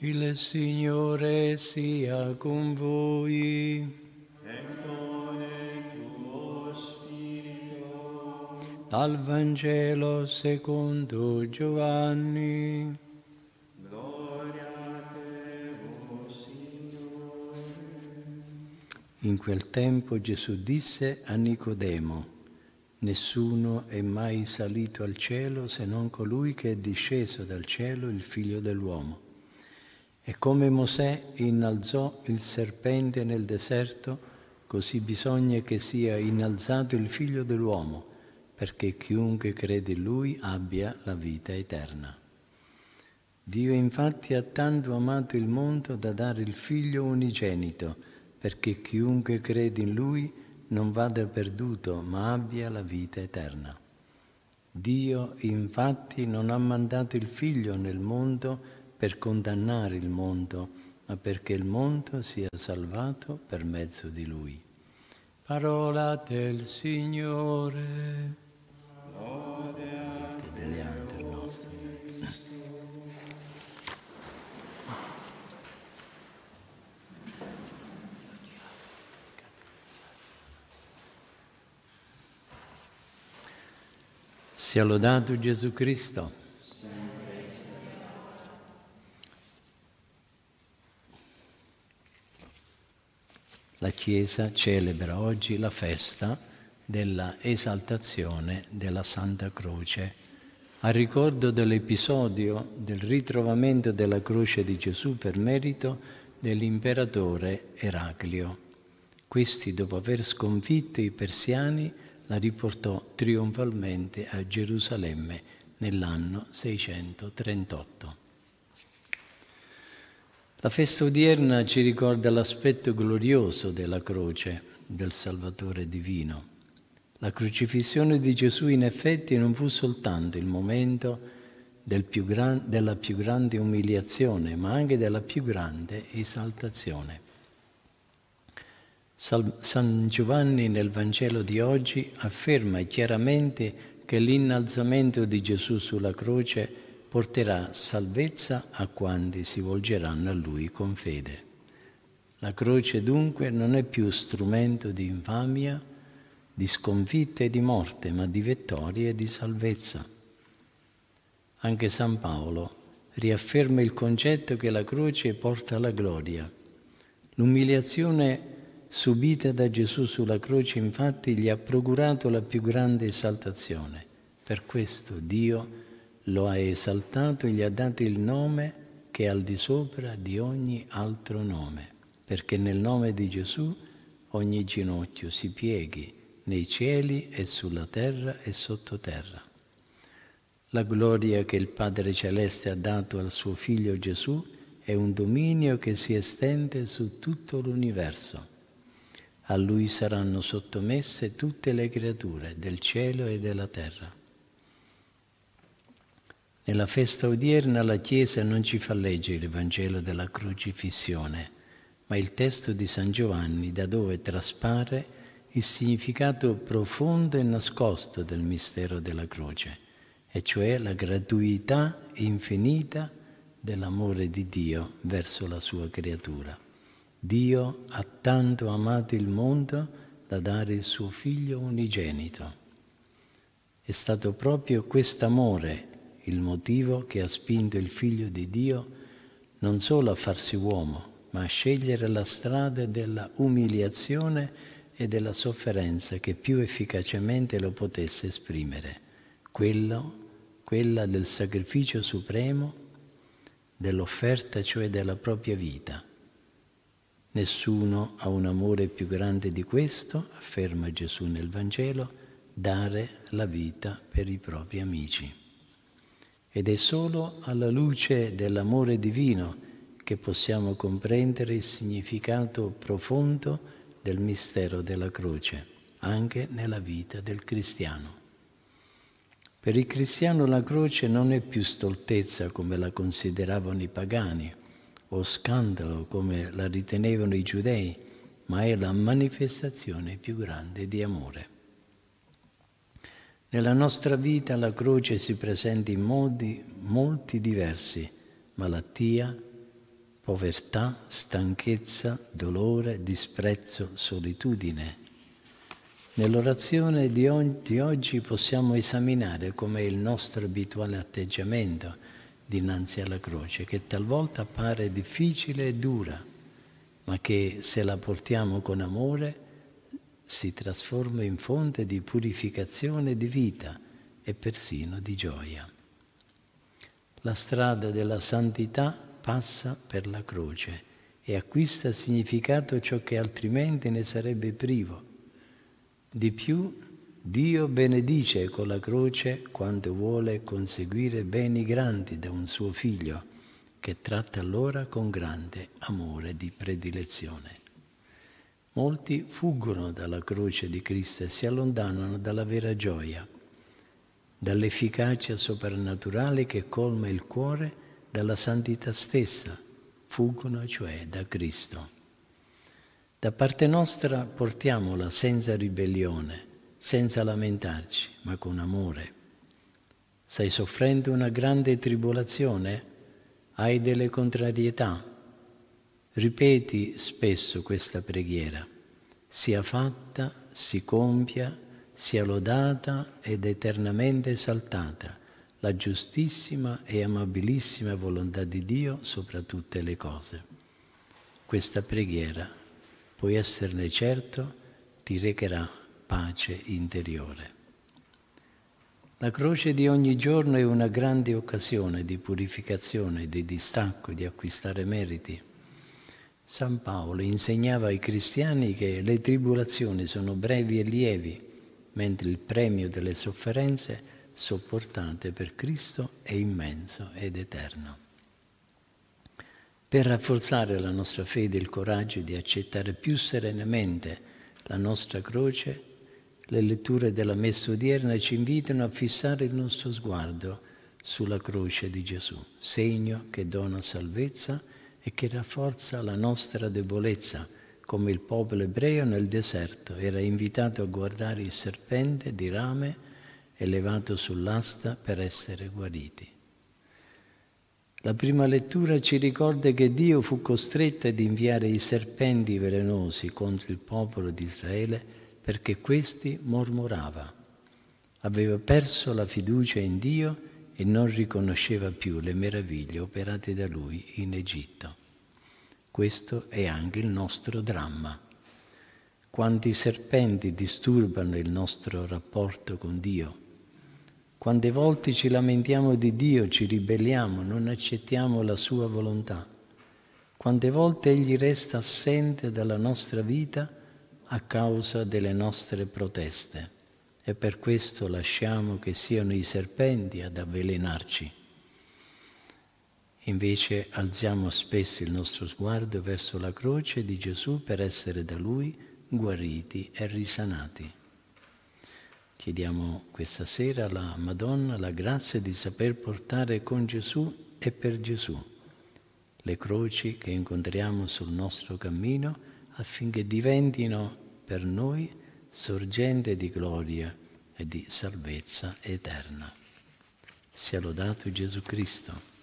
Il Signore sia con voi. e con il tuo spirito. Dal Vangelo secondo Giovanni. Gloria a te, o Signore. In quel tempo Gesù disse a Nicodemo, Nessuno è mai salito al cielo se non colui che è disceso dal cielo, il figlio dell'uomo. E come Mosè innalzò il serpente nel deserto, così bisogna che sia innalzato il figlio dell'uomo, perché chiunque crede in lui abbia la vita eterna. Dio infatti ha tanto amato il mondo da dare il figlio unigenito, perché chiunque crede in lui non vada perduto, ma abbia la vita eterna. Dio infatti non ha mandato il figlio nel mondo per condannare il mondo, ma perché il mondo sia salvato per mezzo di lui. Parola del Signore. Lode altri nostri. Sia lodato Gesù Cristo. La Chiesa celebra oggi la festa della esaltazione della Santa Croce, a ricordo dell'episodio del ritrovamento della croce di Gesù per merito dell'imperatore Eraclio. Questi, dopo aver sconfitto i persiani, la riportò trionfalmente a Gerusalemme nell'anno 638. La festa odierna ci ricorda l'aspetto glorioso della croce del Salvatore divino. La crocifissione di Gesù in effetti non fu soltanto il momento del più gran, della più grande umiliazione, ma anche della più grande esaltazione. San Giovanni nel Vangelo di oggi afferma chiaramente che l'innalzamento di Gesù sulla croce porterà salvezza a quanti si volgeranno a Lui con fede. La croce dunque non è più strumento di infamia, di sconfitta e di morte, ma di vittoria e di salvezza. Anche San Paolo riafferma il concetto che la croce porta alla gloria. L'umiliazione subita da Gesù sulla croce infatti gli ha procurato la più grande esaltazione. Per questo Dio lo ha esaltato e gli ha dato il nome che è al di sopra di ogni altro nome, perché nel nome di Gesù ogni ginocchio si pieghi nei cieli e sulla terra e sottoterra. La gloria che il Padre Celeste ha dato al suo Figlio Gesù è un dominio che si estende su tutto l'universo. A Lui saranno sottomesse tutte le creature del cielo e della terra. Nella festa odierna la Chiesa non ci fa leggere il Vangelo della crocifissione, ma il testo di San Giovanni da dove traspare il significato profondo e nascosto del mistero della croce, e cioè la gratuità infinita dell'amore di Dio verso la sua creatura. Dio ha tanto amato il mondo da dare il suo figlio unigenito. È stato proprio quest'amore il motivo che ha spinto il figlio di Dio non solo a farsi uomo, ma a scegliere la strada della umiliazione e della sofferenza che più efficacemente lo potesse esprimere, quello, quella del sacrificio supremo, dell'offerta cioè della propria vita. Nessuno ha un amore più grande di questo, afferma Gesù nel Vangelo, dare la vita per i propri amici. Ed è solo alla luce dell'amore divino che possiamo comprendere il significato profondo del mistero della croce, anche nella vita del cristiano. Per il cristiano la croce non è più stoltezza come la consideravano i pagani, o scandalo come la ritenevano i giudei, ma è la manifestazione più grande di amore. Nella nostra vita la croce si presenta in modi molti diversi, malattia, povertà, stanchezza, dolore, disprezzo, solitudine. Nell'orazione di, oggi possiamo esaminare com'è il nostro abituale atteggiamento dinanzi alla croce, che talvolta appare difficile e dura, ma che se la portiamo con amore si trasforma in fonte di purificazione di vita e persino di gioia. La strada della santità passa per la croce e acquista significato ciò che altrimenti ne sarebbe privo. Di più, Dio benedice con la croce quando vuole conseguire beni grandi da un suo figlio, che tratta allora con grande amore di predilezione. Molti fuggono dalla croce di Cristo e si allontanano dalla vera gioia, dall'efficacia soprannaturale che colma il cuore, dalla santità stessa, fuggono cioè da Cristo. Da parte nostra portiamola senza ribellione, senza lamentarci, ma con amore. Stai soffrendo una grande tribolazione? Hai delle contrarietà? Ripeti spesso questa preghiera, sia fatta, si compia, sia lodata ed eternamente esaltata la giustissima e amabilissima volontà di Dio sopra tutte le cose. Questa preghiera, puoi esserne certo, ti recherà pace interiore. La croce di ogni giorno è una grande occasione di purificazione, di distacco, di acquistare meriti. San Paolo insegnava ai cristiani che le tribulazioni sono brevi e lievi, mentre il premio delle sofferenze sopportate per Cristo è immenso ed eterno. Per rafforzare la nostra fede e il coraggio di accettare più serenamente la nostra croce, le letture della messa odierna ci invitano a fissare il nostro sguardo sulla croce di Gesù, segno che dona salvezza e che rafforza la nostra debolezza, come il popolo ebreo nel deserto era invitato a guardare il serpente di rame elevato sull'asta per essere guariti. La prima lettura ci ricorda che Dio fu costretto ad inviare i serpenti velenosi contro il popolo di Israele perché questi mormorava. Aveva perso la fiducia in Dio e non riconosceva più le meraviglie operate da lui in Egitto. Questo è anche il nostro dramma. Quanti serpenti disturbano il nostro rapporto con Dio. Quante volte ci lamentiamo di Dio, ci ribelliamo, non accettiamo la sua volontà. Quante volte Egli resta assente dalla nostra vita a causa delle nostre proteste e per questo lasciamo che siano i serpenti ad avvelenarci. Invece alziamo spesso il nostro sguardo verso la croce di Gesù per essere da Lui guariti e risanati. Chiediamo questa sera alla Madonna la grazia di saper portare con Gesù e per Gesù le croci che incontriamo sul nostro cammino affinché diventino per noi sorgente di gloria e di salvezza eterna. Sia lodato Gesù Cristo.